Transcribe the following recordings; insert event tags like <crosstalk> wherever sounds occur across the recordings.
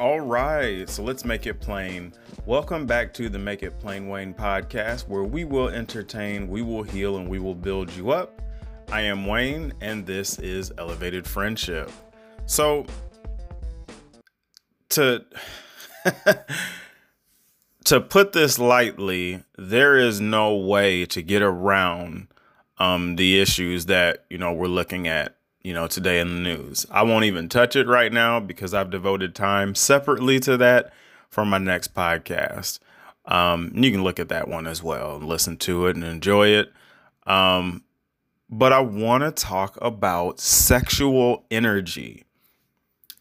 All right, so let's make it plain. Welcome back to the Make It Plain Wayne podcast, where we will entertain, we will heal, and we will build you up. I am Wayne, and this is Elevated Friendship. So, to <laughs> to put this lightly, there is no way to get around um, the issues that you know we're looking at you know, today in the news. I won't even touch it right now because I've devoted time separately to that for my next podcast. Um, you can look at that one as well and listen to it and enjoy it. Um, but I want to talk about sexual energy.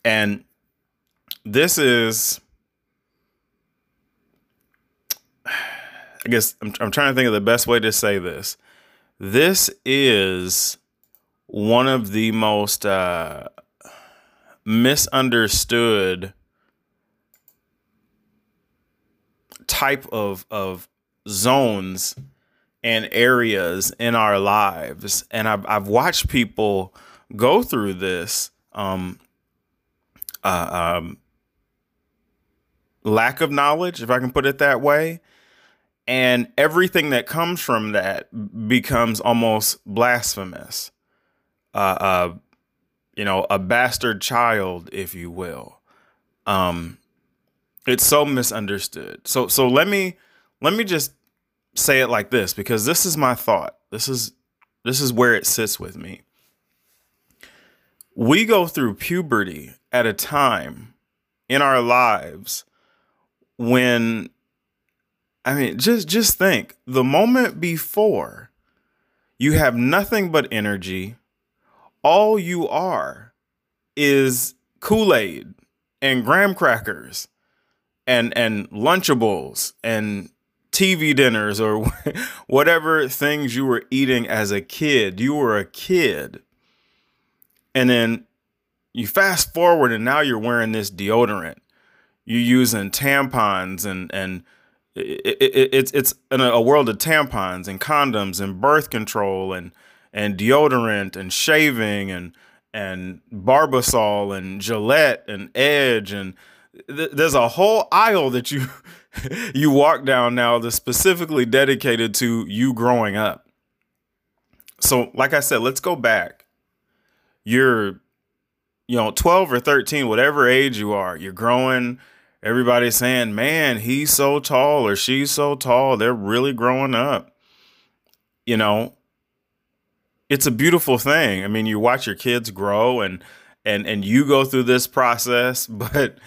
And this is, I guess I'm, I'm trying to think of the best way to say this. This is one of the most uh, misunderstood type of of zones and areas in our lives. And I've, I've watched people go through this um, uh, um, lack of knowledge if i can put it that way. And everything that comes from that becomes almost blasphemous uh, you know, a bastard child, if you will. Um, it's so misunderstood. So, so let me let me just say it like this because this is my thought. This is this is where it sits with me. We go through puberty at a time in our lives when I mean just just think the moment before you have nothing but energy, all you are is Kool-Aid and graham crackers and and lunchables and TV dinners or <laughs> whatever things you were eating as a kid. You were a kid. And then you fast forward and now you're wearing this deodorant. You're using tampons and and it, it, it's it's in a world of tampons and condoms and birth control and and deodorant and shaving and and Barbasol and Gillette and Edge and th- there's a whole aisle that you <laughs> you walk down now that's specifically dedicated to you growing up. So, like I said, let's go back. You're you know 12 or 13 whatever age you are you're growing everybody's saying man he's so tall or she's so tall they're really growing up you know it's a beautiful thing. I mean, you watch your kids grow and and and you go through this process, <laughs> but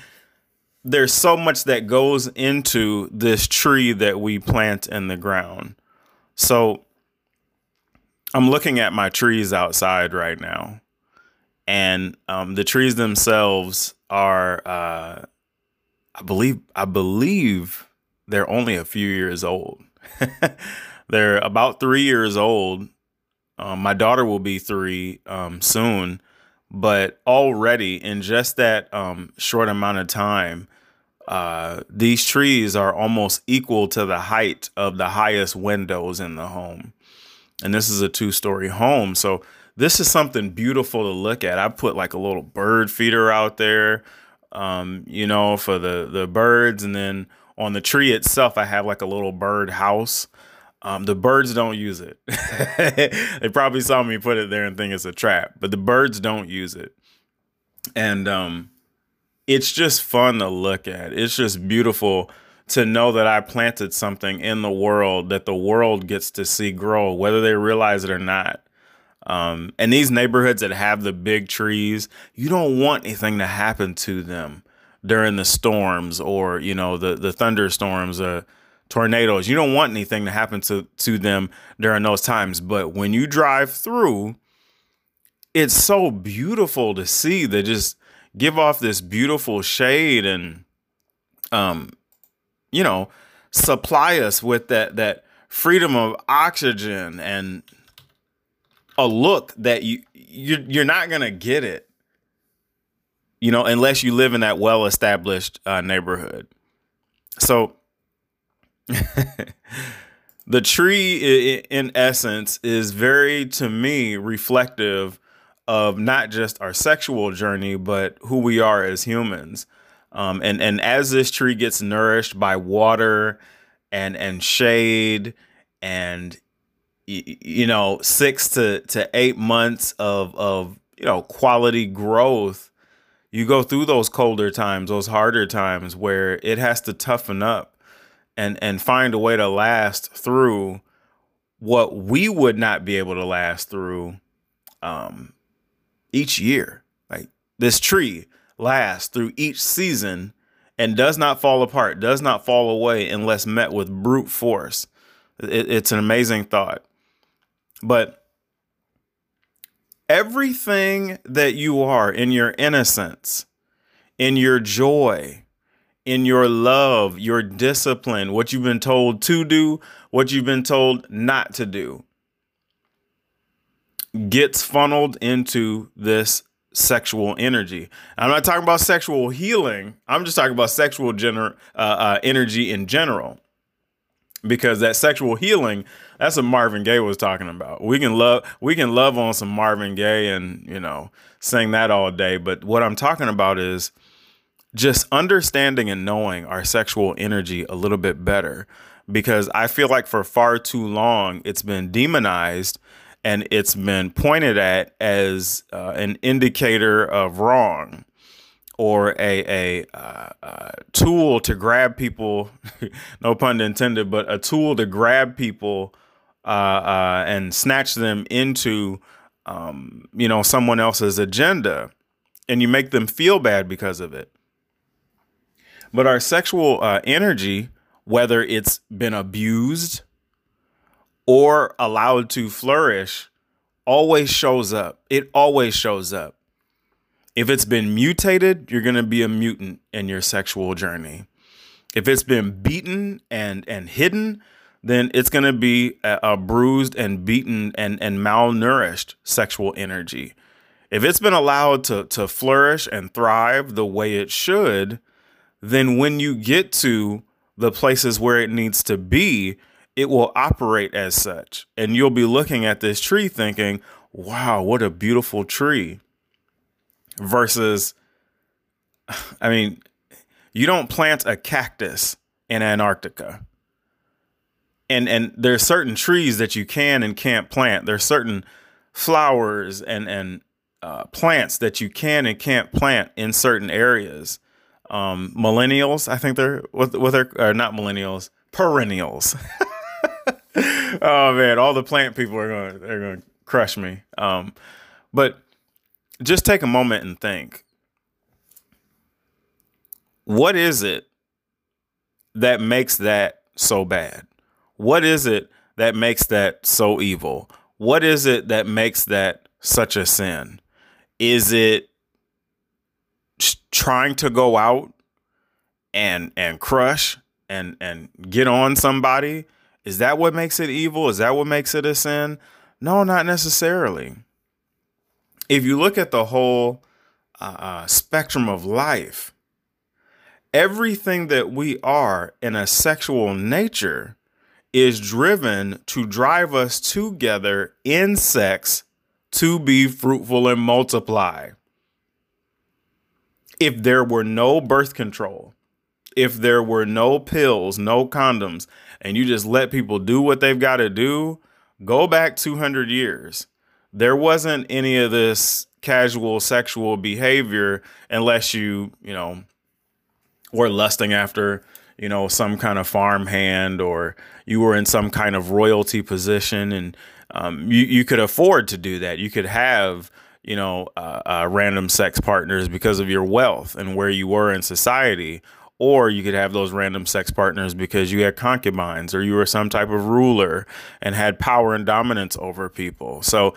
there's so much that goes into this tree that we plant in the ground. So I'm looking at my trees outside right now, and um, the trees themselves are, uh, I believe, I believe they're only a few years old. <laughs> they're about three years old, um, my daughter will be three um, soon, but already in just that um, short amount of time, uh, these trees are almost equal to the height of the highest windows in the home. And this is a two story home. So this is something beautiful to look at. I put like a little bird feeder out there, um, you know, for the, the birds. And then on the tree itself, I have like a little bird house. Um, the birds don't use it. <laughs> they probably saw me put it there and think it's a trap, but the birds don't use it. And um, it's just fun to look at. It's just beautiful to know that I planted something in the world that the world gets to see grow, whether they realize it or not. Um, and these neighborhoods that have the big trees, you don't want anything to happen to them during the storms or you know the the thunderstorms. Uh, tornadoes. You don't want anything to happen to to them during those times, but when you drive through, it's so beautiful to see. They just give off this beautiful shade and um you know, supply us with that that freedom of oxygen and a look that you you you're not going to get it you know unless you live in that well established uh, neighborhood so <laughs> the tree, in essence, is very, to me, reflective of not just our sexual journey, but who we are as humans. Um, and and as this tree gets nourished by water and and shade and you know six to to eight months of of you know quality growth you go through those colder times those harder times where it has to toughen up and and find a way to last through what we would not be able to last through um each year. Like this tree lasts through each season and does not fall apart does not fall away unless met with brute force. It, it's an amazing thought. But everything that you are in your innocence, in your joy, in your love, your discipline, what you've been told to do, what you've been told not to do, gets funneled into this sexual energy. I'm not talking about sexual healing. I'm just talking about sexual gener- uh, uh, energy in general because that sexual healing that's what Marvin Gaye was talking about. We can love we can love on some Marvin Gaye and, you know, sing that all day, but what I'm talking about is just understanding and knowing our sexual energy a little bit better. Because I feel like for far too long it's been demonized and it's been pointed at as uh, an indicator of wrong or a a uh, uh, tool to grab people <laughs> no pun intended but a tool to grab people uh, uh, and snatch them into um, you know someone else's agenda. And you make them feel bad because of it but our sexual uh, energy whether it's been abused or allowed to flourish always shows up. It always shows up. If it's been mutated you're going to be a mutant in your sexual journey. If it's been beaten and and hidden then it's going to be a, a, bruised and beaten and, and malnourished sexual energy. If it's been allowed to, to flourish and thrive the way it should, then when you get to the places where it needs to be, it will operate as such. And you'll be looking at this tree thinking, wow, what a beautiful tree. Versus, <sighs> I mean, you don't plant a cactus in Antarctica and and there's certain trees that you can and can't plant. There's certain flowers and and uh, plants that you can and can't plant in certain areas. Um, millennials, I think they're what they're or not millennials, perennials. <laughs> oh man, all the plant people are going they're going to crush me. Um, but just take a moment and think. What is it that makes that so bad? What is it that makes that so evil? What is it that makes that such a sin? Is it trying to go out and and crush and and get on somebody? Is that what makes it evil? Is that what makes it a sin? No, not necessarily. If you look at the whole uh, uh spectrum of life, everything that we are in a sexual nature is driven to drive us together in sex to be fruitful and multiply. If there were no birth control, if there were no pills, no condoms, and you just let people do what they've got to do, go back 200 years. There wasn't any of this casual sexual behavior unless you, you know, were lusting after you know, some kind of farm hand or you were in some kind of royalty position and um, you, you could afford to do that. You could have, you know, uh, uh, random sex partners because of your wealth and where you were in society. Or you could have those random sex partners because you had concubines or you were some type of ruler and had power and dominance over people. So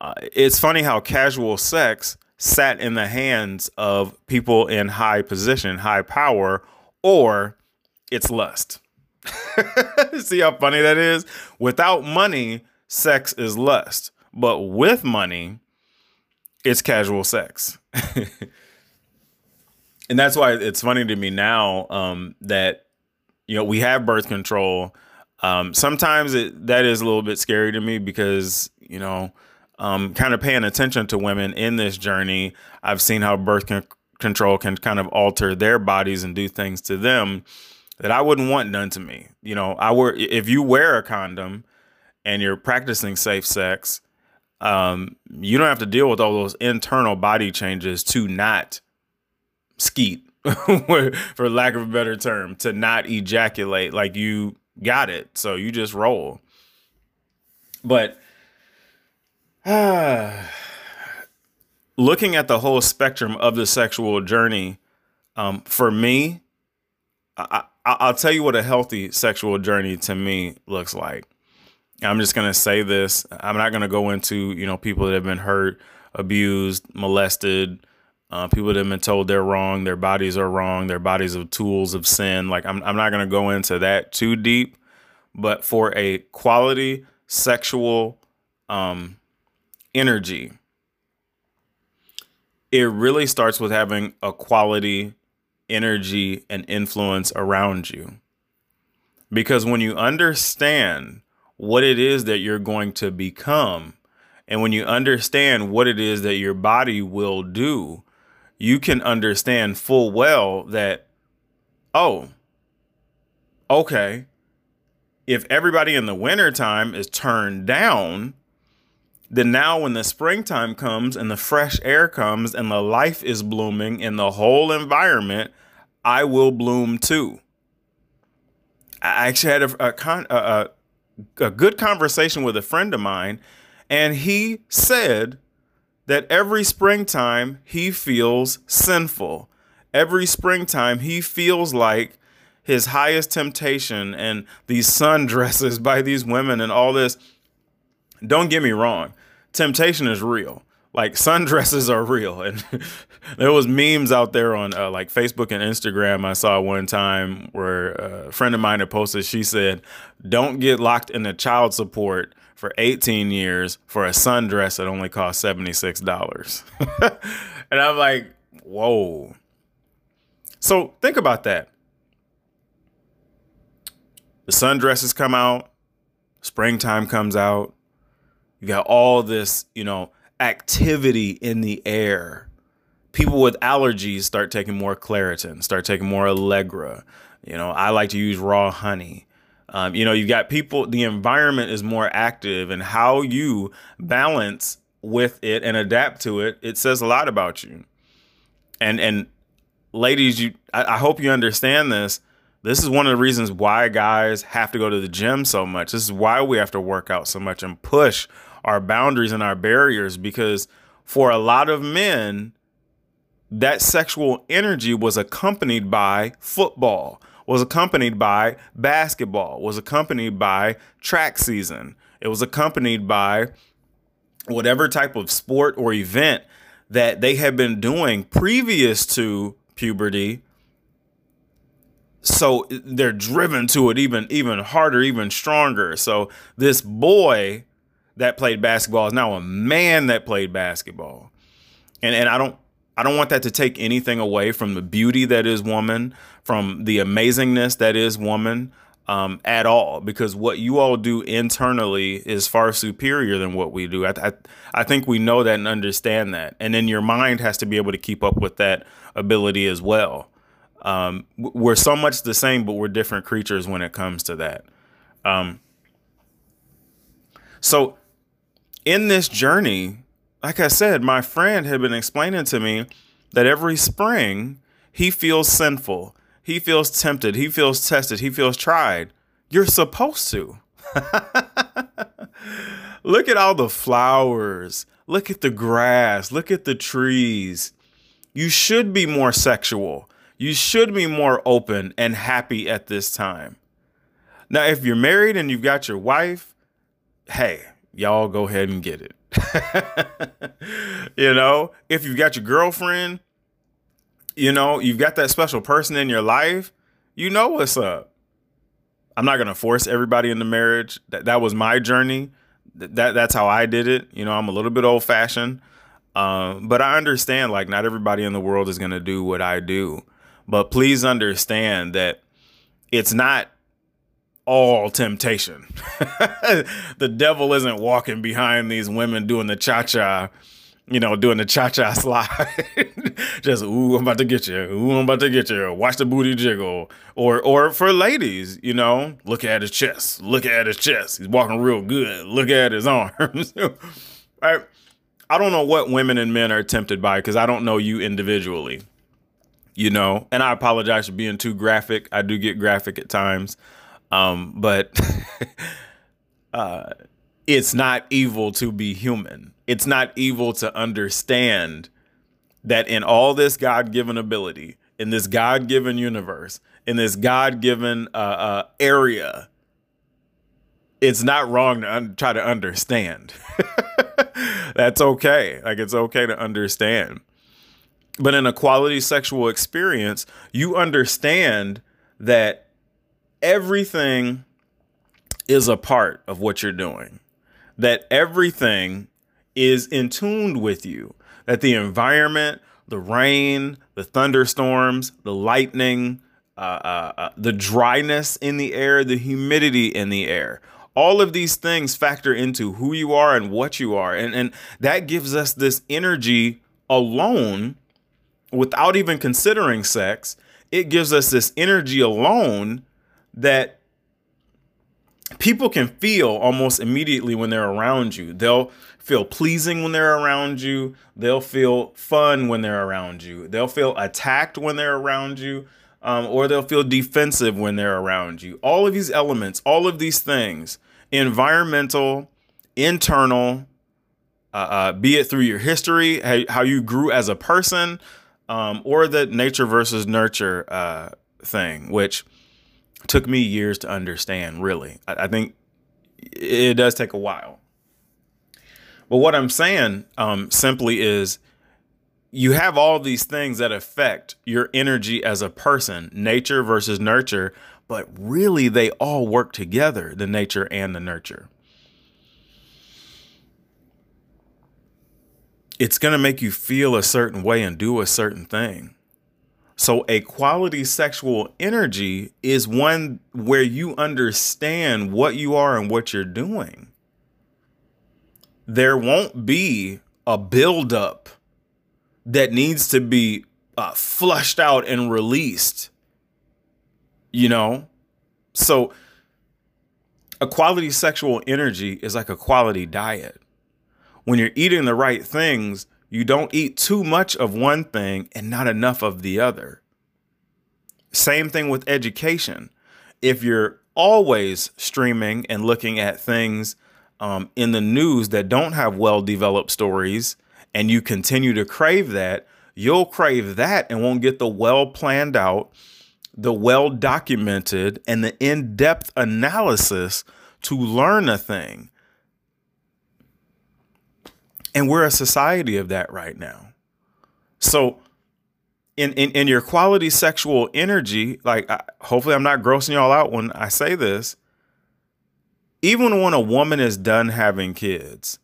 uh, it's funny how casual sex sat in the hands of people in high position, high power, or it's lust. <laughs> See how funny that is? Without money, sex is lust. But with money, it's casual sex. <laughs> and that's why it's funny to me now um, that you know we have birth control. Um, sometimes it, that is a little bit scary to me because you know, um, kind of paying attention to women in this journey, I've seen how birth con- control can kind of alter their bodies and do things to them that I wouldn't want done to me. You know, I wear if you wear a condom and you're practicing safe sex, um, you don't have to deal with all those internal body changes to not skeet, <laughs> for lack of a better term, to not ejaculate. Like you got it, so you just roll. But uh, <sighs> looking at the whole spectrum of the sexual journey, um, for me, I, I, will tell you what a healthy sexual journey to me looks like. I'm just gonna say this. I'm not gonna go into you know people that have been hurt, abused, molested, uh, people that have been told they're wrong, their bodies are wrong, their bodies are tools of sin. Like I'm I'm not gonna go into that too deep, but for a quality sexual um, energy, it really starts with having a quality energy and influence around you. Because when you understand what it is that you're going to become. And when you understand what it is that your body will do, you can understand full well that, oh, okay, if everybody in the wintertime is turned down, then now when the springtime comes and the fresh air comes and the life is blooming in the whole environment, I will bloom too. I actually had a, a, con, a, a a good conversation with a friend of mine, and he said that every springtime he feels sinful. Every springtime he feels like his highest temptation and these sundresses <laughs> by these women and all this. Don't get me wrong, temptation is real like sundresses are real. And <laughs> there was memes out there on uh, like facebook and instagram i saw one time where a friend of mine had posted she said don't get locked into child support for 18 years for a sundress that only cost $76 <laughs> and i'm like whoa. So think about that. The sundresses come out springtime comes out you got all this you know activity in the air. People with allergies start taking more Claritin, start taking more Allegra. You know, I like to use raw honey. Um, you know, you got people, the environment is more active, and how you balance with it and adapt to it, it says a lot about you. And, and, ladies, you, I, I hope you understand this. This is one of the reasons why guys have to go to the gym so much. This is why we have to work out so much and push our boundaries and our barriers because for a lot of men, that sexual energy was accompanied by football, was accompanied by basketball, was accompanied by track season. It was accompanied by whatever type of sport or event that they had been doing previous to puberty. So they're driven to it even even harder, even stronger. So this boy that played basketball is now a man that played basketball. And and I don't I don't want that to take anything away from the beauty that is woman, from the amazingness that is woman um, at all, because what you all do internally is far superior than what we do. I, I, I think we know that and understand that. And then your mind has to be able to keep up with that ability as well. Um, we're so much the same, but we're different creatures when it comes to that. Um, so in this journey, like I said, my friend had been explaining to me that every spring he feels sinful, he feels tempted, he feels tested, he feels tried. You're supposed to. <laughs> look at all the flowers, look at the grass, look at the trees. You should be more sexual. You should be more open and happy at this time. Now, if you're married and you've got your wife, hey, y'all go ahead and get it. <laughs> you know, if you've got your girlfriend, you know, you've got that special person in your life, you know what's up. I'm not gonna force everybody into marriage. That that was my journey. That that's how I did it. You know, I'm a little bit old fashioned, um, but I understand like not everybody in the world is gonna do what I do. But please understand that it's not all temptation. <laughs> the devil isn't walking behind these women doing the cha cha you know, doing the cha cha <laughs> slide. Just, ooh, I'm about to get you. Ooh, I'm about to get you. Watch the booty jiggle. Or, or for ladies, you know, look at his chest. Look at his chest. He's walking real good. Look at his <laughs> arms. right? I don't know what women and men are tempted by because I don't know you individually, you know, and I apologize for being too graphic. I do get graphic at times. Um, but, <laughs> uh, it's not evil to be human. It's not evil to understand that in all this God given ability, in this God given universe, in this God given uh, uh, area, it's not wrong to un- try to understand. <laughs> That's okay. Like it's okay to understand. But in a quality sexual experience, you understand that everything is a part of what you're doing that everything is in tune with you, that the environment, the rain, the thunderstorms, the lightning, uh, uh, uh, the dryness in the air, the humidity in the air, all of these things factor into who you are and what you are. And, and that gives us this energy alone without even considering sex. It gives us this energy alone that people can feel almost immediately when they're around you. They'll feel pleasing when they're around you. They'll feel fun when they're around you. They'll feel attacked when they're around you. Um, or they'll feel defensive when they're around you. All of these elements, all of these things, environmental, internal, uh, uh, be it through your history, how, you grew as a person, um, or the nature versus nurture uh, thing, which took me years to understand, really. I, I think it does take a while. But what I'm saying um, simply is you have all these things that affect your energy as a person, nature versus nurture, but really they all work together, the nature and the nurture. It's going to make you feel a certain way and do a certain thing. So, a quality sexual energy is one where you understand what you are and what you're doing. There won't be a buildup that needs to be uh, flushed out and released. You know? So, a quality sexual energy is like a quality diet. When you're eating the right things, you don't eat too much of one thing and not enough of the other. Same thing with education. If you're always streaming and looking at things um, in the news that don't have well developed stories, and you continue to crave that, you'll crave that and won't get the well planned out, the well documented, and the in depth analysis to learn a thing. And we're a society of that right now. So, in, in, in your quality sexual energy, like I, hopefully I'm not grossing y'all out when I say this. Even when a woman is done having kids,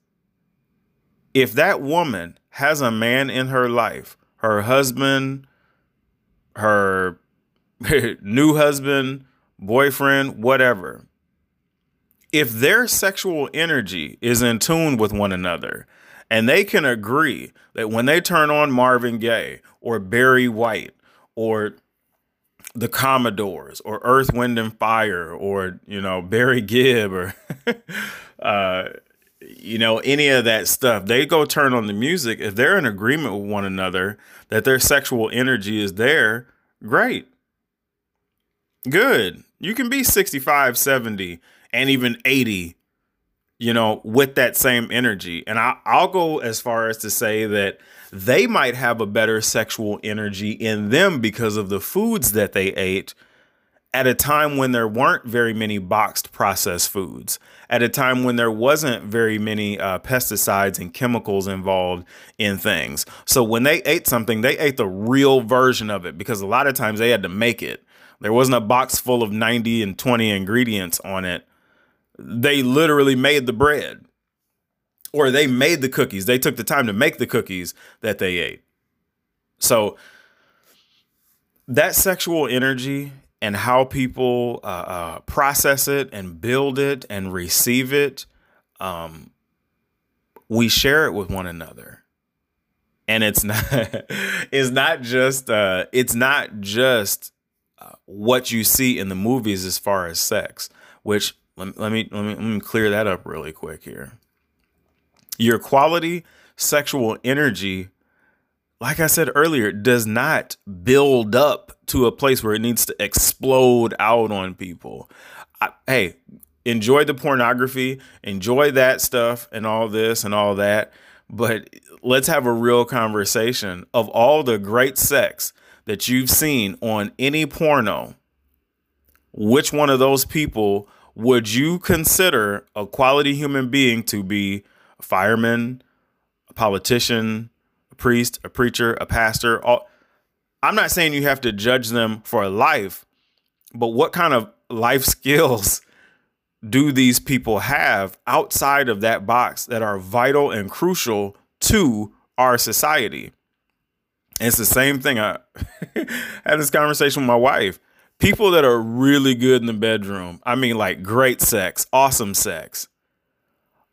if that woman has a man in her life, her husband, her <laughs> new husband, boyfriend, whatever, if their sexual energy is in tune with one another, and they can agree that when they turn on Marvin Gaye or Barry White or the Commodores or Earth, Wind and Fire or, you know, Barry Gibb or, <laughs> uh, you know, any of that stuff, they go turn on the music. If they're in agreement with one another that their sexual energy is there, great. Good. You can be 65, 70, and even 80 you know, with that same energy. And I, I'll go as far as to say that they might have a better sexual energy in them because of the foods that they ate at a time when there weren't very many boxed processed foods, at a time when there wasn't very many uh, pesticides and chemicals involved in things. So when they ate something, they ate the real version of it because a lot of times they had to make it. There wasn't a box full of 90 and 20 ingredients on it they literally made the bread or they made the cookies. They took the time to make the cookies that they ate. So that sexual energy and how people uh, uh, process it and build it and receive it, um, we share it with one another. and it's <laughs> not it's not just uh it's not just uh, what you see in the movies as far as sex which let, let me let me let me clear that up really quick here your quality sexual energy like I said earlier, does not build up to a place where it needs to explode out on people. I, hey, enjoy the pornography, enjoy that stuff and all this and all that. But let's have a real conversation of all the great sex that you've seen on any porno. Which one of those people would you consider a quality human being to be a fireman, a politician, a priest, a preacher, a pastor? All, I'm not saying you have to judge them for life, but what kind of life <laughs> skills do these people have outside of that box that are vital and crucial to our society? It's the same thing. I <laughs> had this conversation with my wife. People that are really good in the bedroom, I mean, like great sex, awesome sex,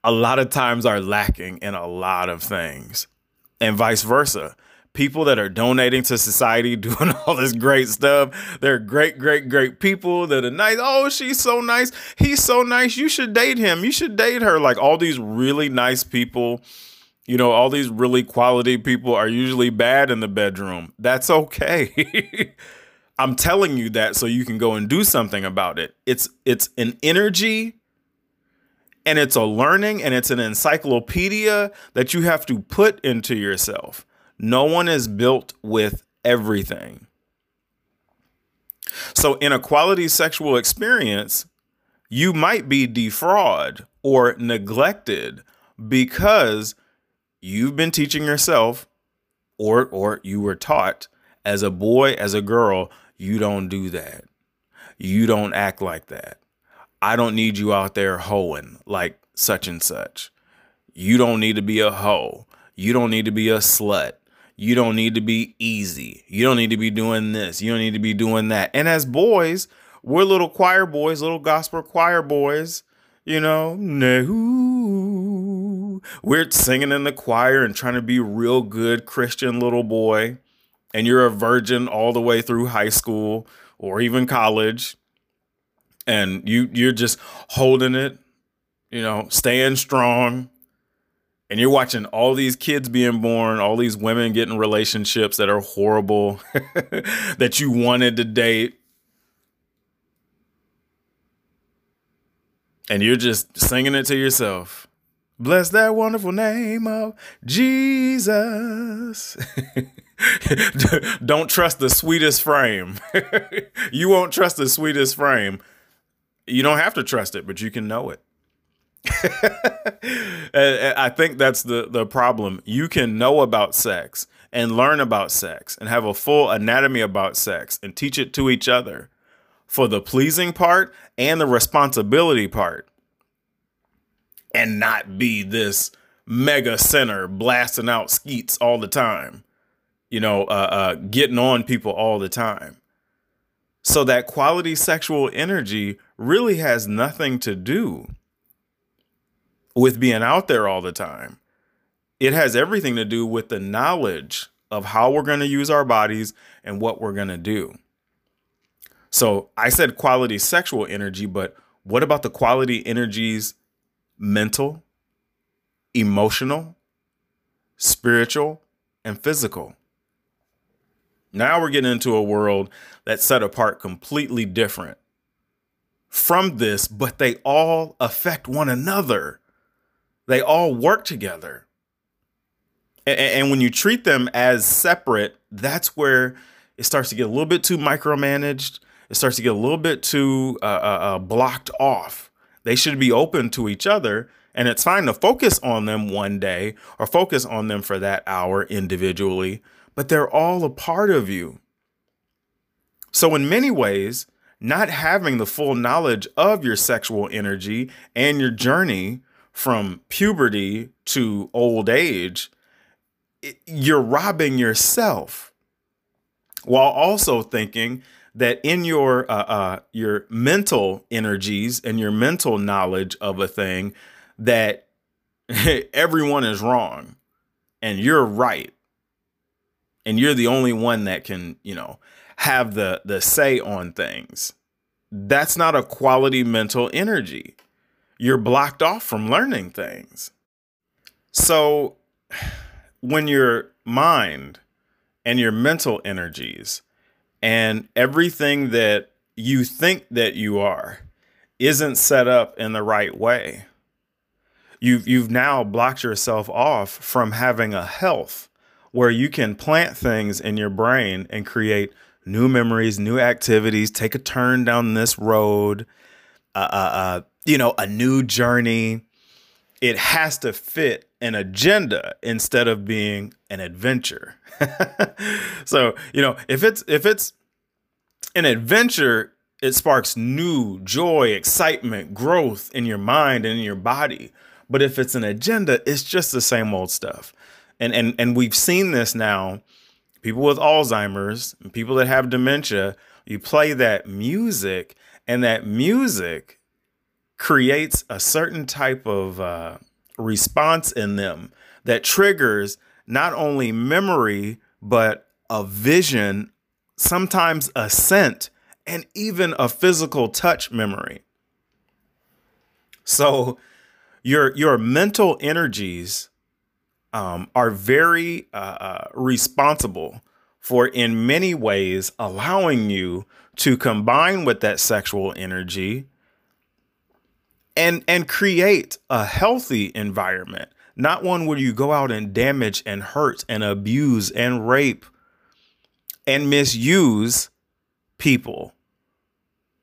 a lot of times are lacking in a lot of things, and vice versa people that are donating to society, <laughs> doing all this great stuff. They're great, great, great people that are nice. Oh, she's so nice. He's so nice. You should date him. You should date her. Like all these really nice people, you know, all these really quality people are usually bad in the bedroom. That's okay. <laughs> I'm telling you that so you can go and do something about it. It's it's an energy and it's a learning and it's an encyclopedia that you have to put into yourself. No one is built with everything. So, in a quality sexual experience, you might be defrauded or neglected because you've been teaching yourself or or you were taught as a boy as a girl you don't do that you don't act like that i don't need you out there hoeing like such and such you don't need to be a hoe you don't need to be a slut you don't need to be easy. You don't need to be doing this. You don't need to be doing that. And as boys, we're little choir boys, little gospel choir boys, you know. No. We're singing in the choir and trying to be real good Christian little boy. And you're a virgin all the way through high school or even college. And you you're just holding it, you know, staying strong and you're watching all these kids being born, all these women getting relationships that are horrible <laughs> that you wanted to date. And you're just singing it to yourself. Bless that wonderful name of Jesus. <laughs> <laughs> Don't trust the sweetest frame. <laughs> you won't trust the sweetest frame. You don't have to trust it, but you can know it. <laughs> I think that's the the problem. You can know about sex and learn about sex and have a full anatomy about sex and teach it to each other for the pleasing part and the responsibility part and not be this mega center blasting out skeets all the time you know uh, uh, getting on people all the time so that quality sexual energy really has nothing to do with being out there all the time. It has everything to do with the knowledge of how we're going to use our bodies and what we're going to do. So I said quality sexual energy, but what about the quality energies mental, emotional, spiritual, and physical? Now we're getting into a world that's set apart completely different from this, but they all affect one another. They all work together. And, and when you treat them as separate, that's where it starts to get a little bit too micromanaged. It starts to get a little bit too uh, uh, uh, blocked off. They should be open to each other. And it's fine to focus on them one day or focus on them for that hour individually, but they're all a part of you. So, in many ways, not having the full knowledge of your sexual energy and your journey from puberty to old age, you're robbing yourself while also thinking that in your uh, uh, your mental energies and your mental knowledge of a thing that <laughs> everyone is wrong and you're right and you're the only one that can, you know, have the the say on things. That's not a quality mental energy. You're blocked off from learning things. So when your mind and your mental energies and everything that you think that you are isn't set up in the right way, you've you've now blocked yourself off from having a health where you can plant things in your brain and create new memories, new activities, take a turn down this road, uh, uh, uh, you know, a new journey. It has to fit an agenda instead of being an adventure. <laughs> so, you know, if it's if it's an adventure, it sparks new joy, excitement, growth in your mind and in your body. But if it's an agenda, it's just the same old stuff and and and we've seen this now. People with Alzheimer's, people that have dementia, you play that music, and that music creates a certain type of uh, response in them that triggers not only memory but a vision, sometimes a scent, and even a physical touch memory. So your your mental energies um, are very uh, uh, responsible for, in many ways, allowing you to combine with that sexual energy and and create a healthy environment, not one where you go out and damage and hurt and abuse and rape and misuse people.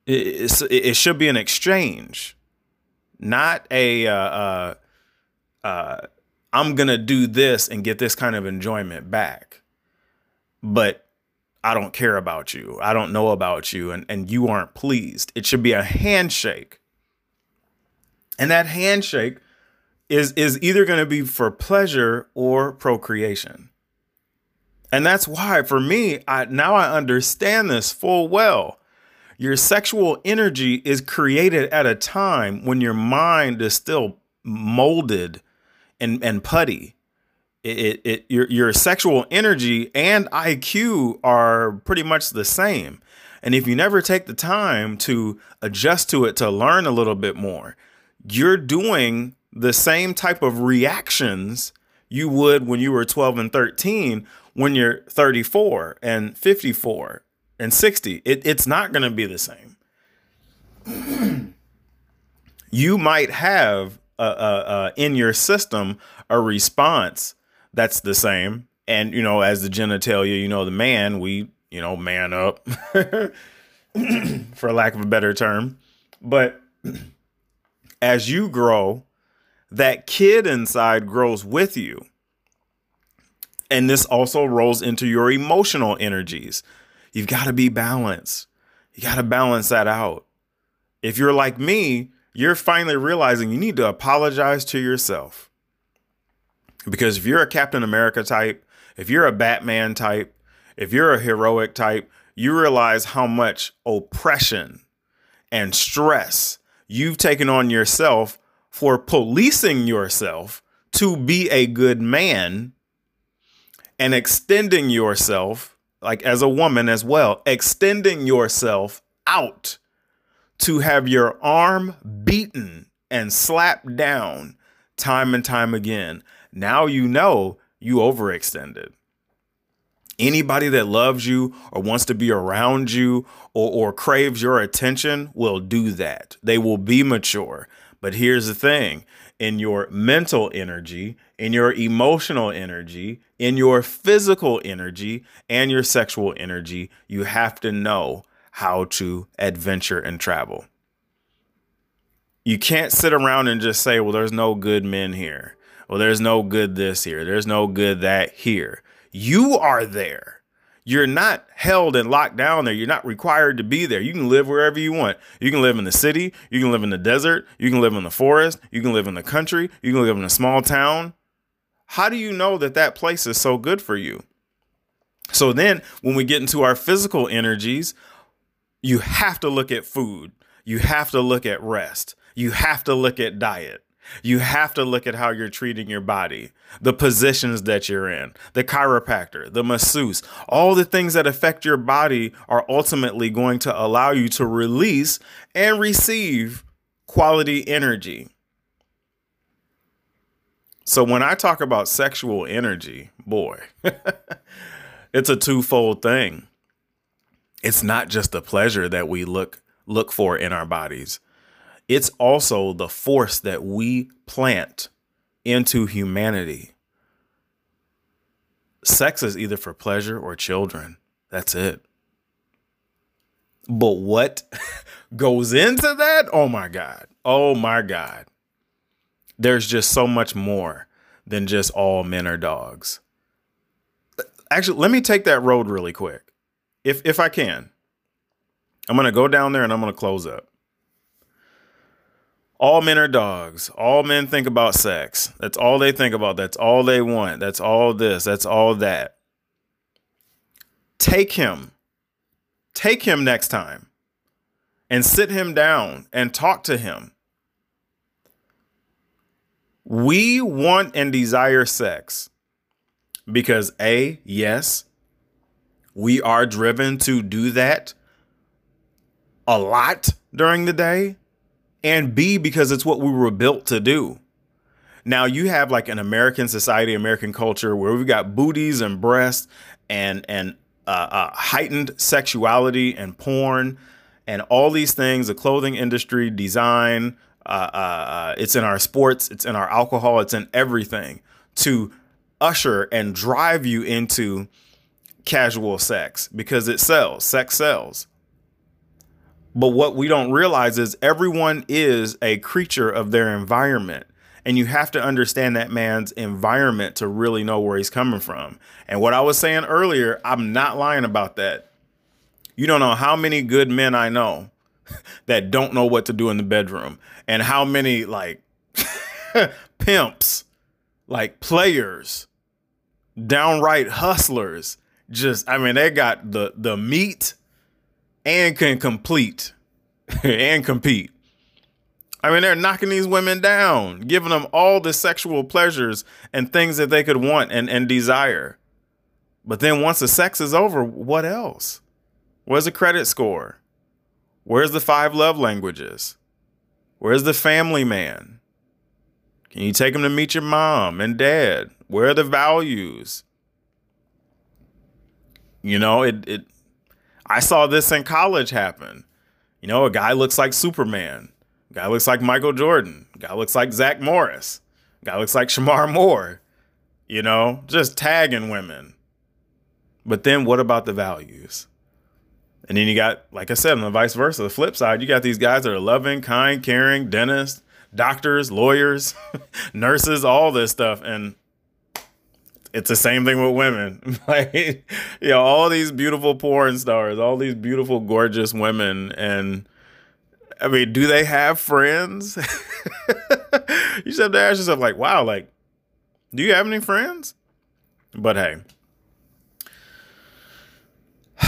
It, it should be an exchange, not a uh, uh, uh I'm going to do this and get this kind of enjoyment back. But I don't care about you. I don't know about you and, and you aren't pleased. It should be a handshake. And that handshake is is either going to be for pleasure or procreation. And that's why for me, I now I understand this full well. Your sexual energy is created at a time when your mind is still molded and and putty. It, it, it your your sexual energy and IQ are pretty much the same. And if you never take the time to adjust to it to learn a little bit more, you're doing the same type of reactions you would when you were 12 and 13 when you're 34 and 54 and 60. It, it's not going to be the same. <clears throat> you might have uh, in your system a response that's the same. And you know, as the genitalia, you know, the man, we you know, man up, <laughs> for lack of a better term. But <clears throat> as you grow, that kid inside grows with you. And this also rolls into your emotional energies. You've got to be balanced. You got to balance that out. If you're like me, you're finally realizing you need to apologize to yourself. Because if you're a Captain America type, if you're a Batman type, if you're a heroic type, you realize how much oppression and stress you've taken on yourself for policing yourself to be a good man and extending yourself, like as a woman as well, extending yourself out to have your arm beaten and slapped down time and time again. Now you know you overextended. Anybody that loves you or wants to be around you or, or craves your attention will do that. They will be mature. But here's the thing in your mental energy, in your emotional energy, in your physical energy, and your sexual energy, you have to know how to adventure and travel. You can't sit around and just say, well, there's no good men here. Well, there's no good this here. There's no good that here. You are there. You're not held and locked down there. You're not required to be there. You can live wherever you want. You can live in the city. You can live in the desert. You can live in the forest. You can live in the country. You can live in a small town. How do you know that that place is so good for you? So then, when we get into our physical energies, you have to look at food. You have to look at rest. You have to look at diet. You have to look at how you're treating your body, the positions that you're in, the chiropractor, the masseuse, all the things that affect your body are ultimately going to allow you to release and receive quality energy. So when I talk about sexual energy, boy, <laughs> it's a twofold thing. It's not just the pleasure that we look look for in our bodies it's also the force that we plant into humanity. Sex is either for pleasure or children. That's it. But what <laughs> goes into that? Oh my God. Oh my God. There's just so much more than just all men are dogs. Actually, let me take that road really quick. If if I can. I'm to go down there and I'm to close up. All men are dogs. All men think about sex. That's all they think about. That's all they want. That's all this. That's all that. Take him. Take him next time and sit him down and talk to him. We want and desire sex because A, yes, we are driven to do that a lot during the day and B, because it's what we were built to do. Now you have like an American society, American culture where we've got booties and breasts and and uh, uh, heightened sexuality and porn and all these things. The clothing industry, design, uh, uh, uh, it's in our sports, it's in our alcohol, it's in everything to usher and drive you into casual sex because it sells. Sex sells. But what we don't realize is everyone is a creature of their environment. And you have to understand that man's environment to really know where he's coming from. And what I was saying earlier, I'm not lying about that. You don't know how many good men I know <laughs> that don't know what to do in the bedroom, and how many like <laughs> pimps, like players, downright hustlers. Just, I mean, they got the the meat and can complete <laughs> and compete. I mean, they're knocking these women down, giving them all the sexual pleasures and things that they could want and, and desire. But then once the sex is over, what else? Where's the credit score? Where's the five love languages? Where's the family man? Can you take them to meet your mom and dad? Where are the values? You know, it, it I saw this in college happen. You know, a guy looks like Superman. A guy looks like Michael Jordan. A guy looks like Zach Morris. A guy looks like Shemar Moore. You know, just tagging women. But then what about the values? And then you got, like I said, on the vice versa, the flip side, you got these guys that are loving, kind, caring, dentists, doctors, lawyers, <laughs> nurses, all this stuff. And it's the same thing with women. <laughs> like, you know, all these beautiful porn stars, all these beautiful, gorgeous women. And I mean, do they have friends? <laughs> you should have to ask yourself, like, wow, like, do you have any friends? But hey, <sighs>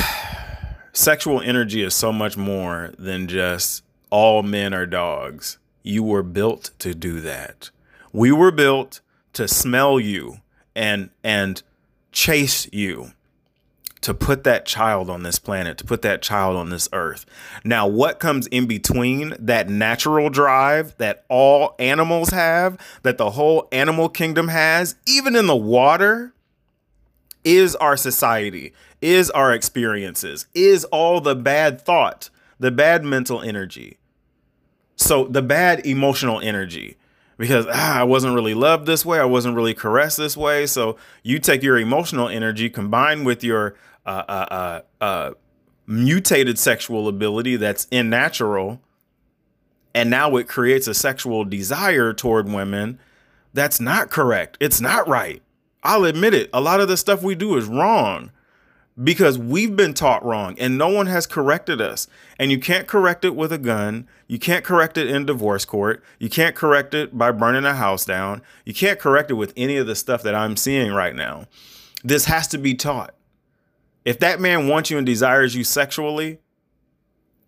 sexual energy is so much more than just all men are dogs. You were built to do that. We were built to smell you and and chase you to put that child on this planet, to put that child on this earth. Now, what comes in between that natural drive that all animals have, that the whole animal kingdom has, even in the water, is our society, is our experiences, is all the bad thought, the bad mental energy. So, the bad emotional energy because ah, I wasn't really loved this way. I wasn't really caressed this way. So you take your emotional energy combined with your uh, uh, uh, uh mutated sexual ability that's unnatural, and now it creates a sexual desire toward women that's not correct. It's not right. I'll admit it. A lot of the stuff we do is wrong because we've been taught wrong and no one has corrected us. And you can't correct it with a gun. You can't correct it in divorce court. You can't correct it by burning a house down. You can't correct it with any of the stuff that I'm seeing right now. This has to be taught. If that man wants you and desires you sexually,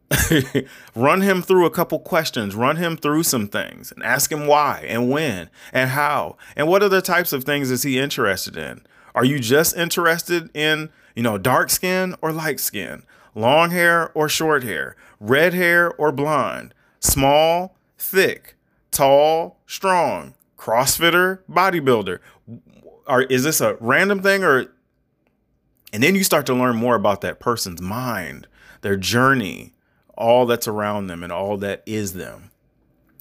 <laughs> run him through a couple questions, run him through some things and ask him why and when and how and what other types of things is he interested in? Are you just interested in, you know, dark skin or light skin, long hair or short hair, red hair or blonde, small, thick, tall, strong, crossfitter, bodybuilder? Or is this a random thing or and then you start to learn more about that person's mind, their journey, all that's around them and all that is them.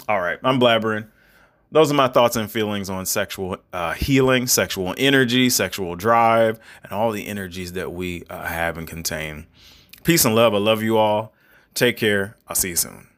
All right, I'm blabbering. Those are my thoughts and feelings on sexual uh, healing, sexual energy, sexual drive, and all the energies that we uh, have and contain. Peace and love. I love you all. Take care. I'll see you soon.